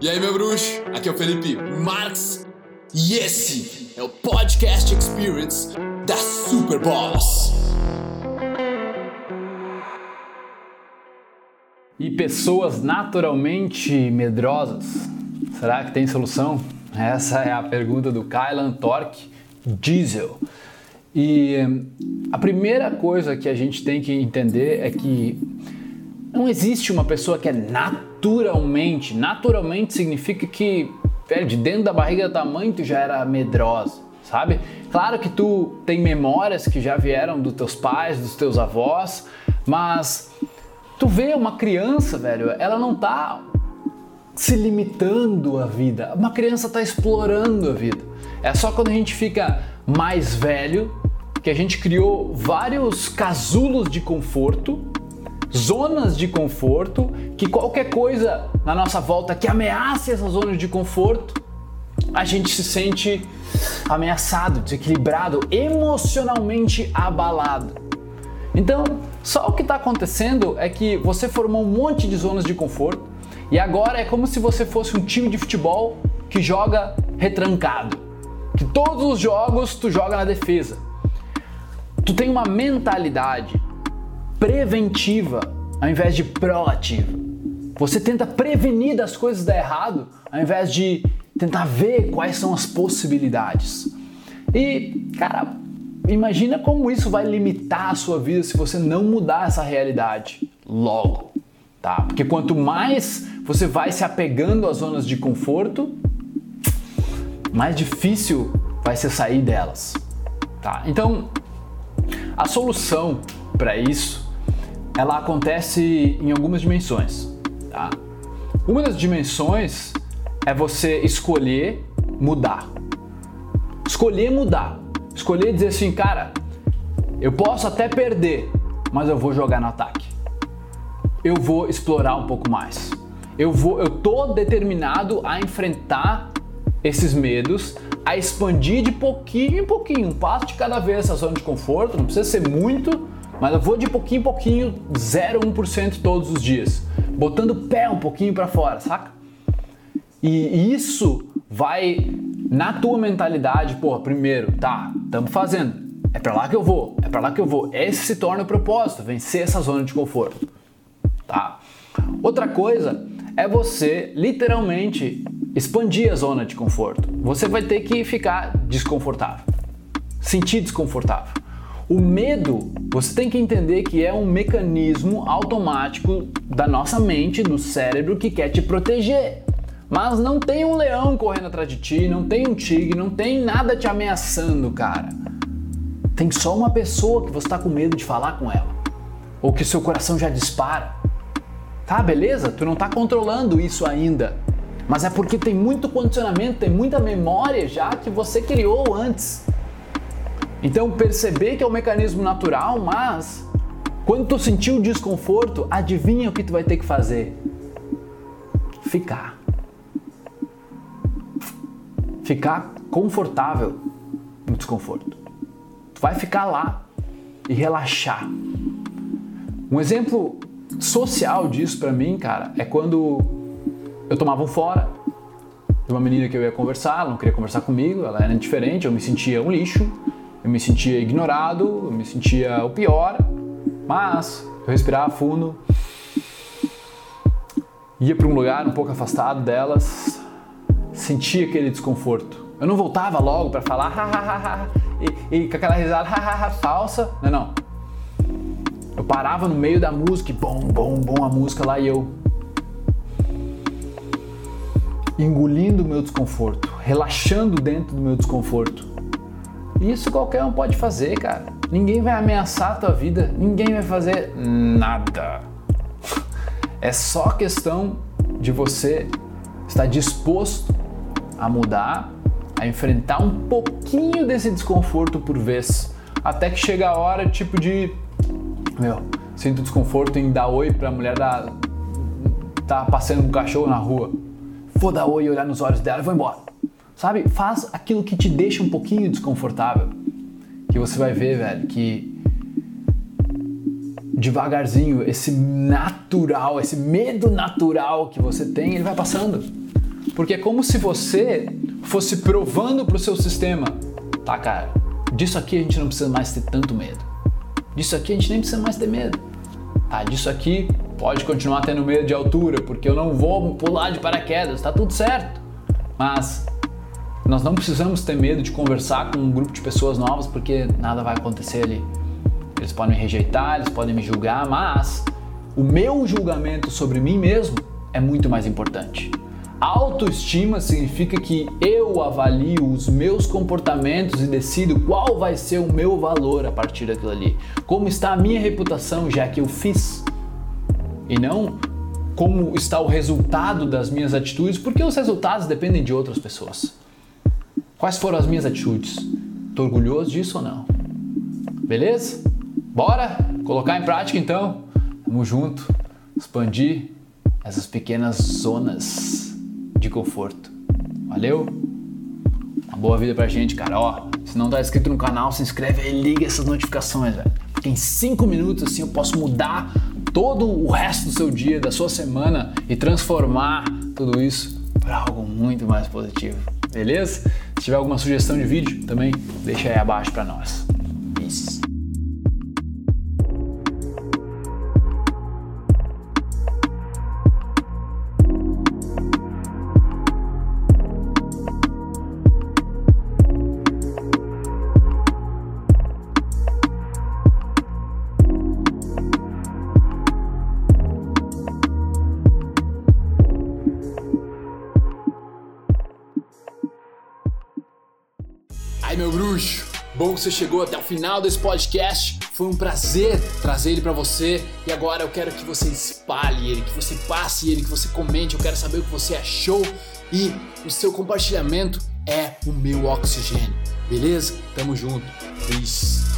E aí, meu bruxo? Aqui é o Felipe Marx e esse é o Podcast Experience da Super Boss. E pessoas naturalmente medrosas? Será que tem solução? Essa é a pergunta do Kylan Torque Diesel. E a primeira coisa que a gente tem que entender é que não existe uma pessoa que é naturalmente, naturalmente significa que, velho, de dentro da barriga da mãe tu já era medrosa, sabe? Claro que tu tem memórias que já vieram dos teus pais, dos teus avós, mas tu vê uma criança, velho, ela não tá se limitando à vida. Uma criança tá explorando a vida. É só quando a gente fica mais velho que a gente criou vários casulos de conforto zonas de conforto, que qualquer coisa na nossa volta que ameace essas zonas de conforto, a gente se sente ameaçado, desequilibrado, emocionalmente abalado. Então, só o que está acontecendo é que você formou um monte de zonas de conforto e agora é como se você fosse um time de futebol que joga retrancado. Que todos os jogos tu joga na defesa. Tu tem uma mentalidade preventiva ao invés de proativa. Você tenta prevenir das coisas dar errado ao invés de tentar ver quais são as possibilidades. E, cara, imagina como isso vai limitar a sua vida se você não mudar essa realidade logo, tá? Porque quanto mais você vai se apegando às zonas de conforto, mais difícil vai ser sair delas, tá? Então, a solução para isso ela acontece em algumas dimensões. Tá? Uma das dimensões é você escolher mudar. Escolher mudar. Escolher dizer assim, cara, eu posso até perder, mas eu vou jogar no ataque. Eu vou explorar um pouco mais. Eu vou, eu tô determinado a enfrentar esses medos, a expandir de pouquinho em pouquinho, um passo de cada vez essa zona de conforto, não precisa ser muito, mas eu vou de pouquinho em pouquinho, 0,1% todos os dias, botando o pé um pouquinho para fora, saca? E isso vai na tua mentalidade, porra, primeiro, tá, estamos fazendo, é para lá que eu vou, é para lá que eu vou. Esse se torna o propósito, vencer essa zona de conforto, tá? Outra coisa é você literalmente expandir a zona de conforto. Você vai ter que ficar desconfortável, sentir desconfortável. O medo, você tem que entender que é um mecanismo automático da nossa mente, do cérebro que quer te proteger. Mas não tem um leão correndo atrás de ti, não tem um tigre, não tem nada te ameaçando, cara. Tem só uma pessoa que você está com medo de falar com ela. Ou que seu coração já dispara. Tá, beleza? Tu não está controlando isso ainda. Mas é porque tem muito condicionamento, tem muita memória já que você criou antes. Então perceber que é um mecanismo natural, mas quando tu sentir o desconforto, adivinha o que tu vai ter que fazer? Ficar. Ficar confortável no desconforto. Tu vai ficar lá e relaxar. Um exemplo social disso para mim, cara, é quando eu tomava um fora de uma menina que eu ia conversar, ela não queria conversar comigo, ela era diferente, eu me sentia um lixo eu me sentia ignorado, eu me sentia o pior, mas eu respirava fundo, ia para um lugar um pouco afastado delas, sentia aquele desconforto. Eu não voltava logo para falar e, e com aquela risada falsa, não, não. Eu parava no meio da música, e bom, bom, bom a música lá e eu engolindo o meu desconforto, relaxando dentro do meu desconforto. Isso qualquer um pode fazer, cara. Ninguém vai ameaçar a tua vida, ninguém vai fazer nada. É só questão de você estar disposto a mudar, a enfrentar um pouquinho desse desconforto por vez, até que chega a hora tipo de meu, sinto desconforto em dar oi pra mulher da tá passeando com um cachorro na rua. Vou dar oi e olhar nos olhos dela e vou embora. Sabe? Faz aquilo que te deixa um pouquinho desconfortável. Que você vai ver, velho, que devagarzinho esse natural, esse medo natural que você tem, ele vai passando. Porque é como se você fosse provando para o seu sistema, tá, cara, disso aqui a gente não precisa mais ter tanto medo. Disso aqui a gente nem precisa mais ter medo. Ah, disso aqui pode continuar tendo medo de altura, porque eu não vou pular de paraquedas, tá tudo certo. Mas nós não precisamos ter medo de conversar com um grupo de pessoas novas, porque nada vai acontecer ali. Eles podem me rejeitar, eles podem me julgar, mas o meu julgamento sobre mim mesmo é muito mais importante. Autoestima significa que eu avalio os meus comportamentos e decido qual vai ser o meu valor a partir daquilo ali. Como está a minha reputação já que eu fiz. E não como está o resultado das minhas atitudes, porque os resultados dependem de outras pessoas. Quais foram as minhas atitudes? Tô orgulhoso disso ou não? Beleza? Bora colocar em prática então. Tamo junto. Expandir essas pequenas zonas de conforto. Valeu? Uma boa vida pra gente, cara. Ó, se não tá inscrito no canal, se inscreve aí, liga essas notificações, velho. Porque em 5 minutos assim eu posso mudar todo o resto do seu dia, da sua semana e transformar tudo isso para algo muito mais positivo. Beleza? Se tiver alguma sugestão de vídeo, também deixa aí abaixo para nós. Peace. Meu bruxo, bom que você chegou até o final desse podcast. Foi um prazer trazer ele para você e agora eu quero que você espalhe ele, que você passe ele, que você comente. Eu quero saber o que você achou e o seu compartilhamento é o meu oxigênio. Beleza? Tamo junto. Peace.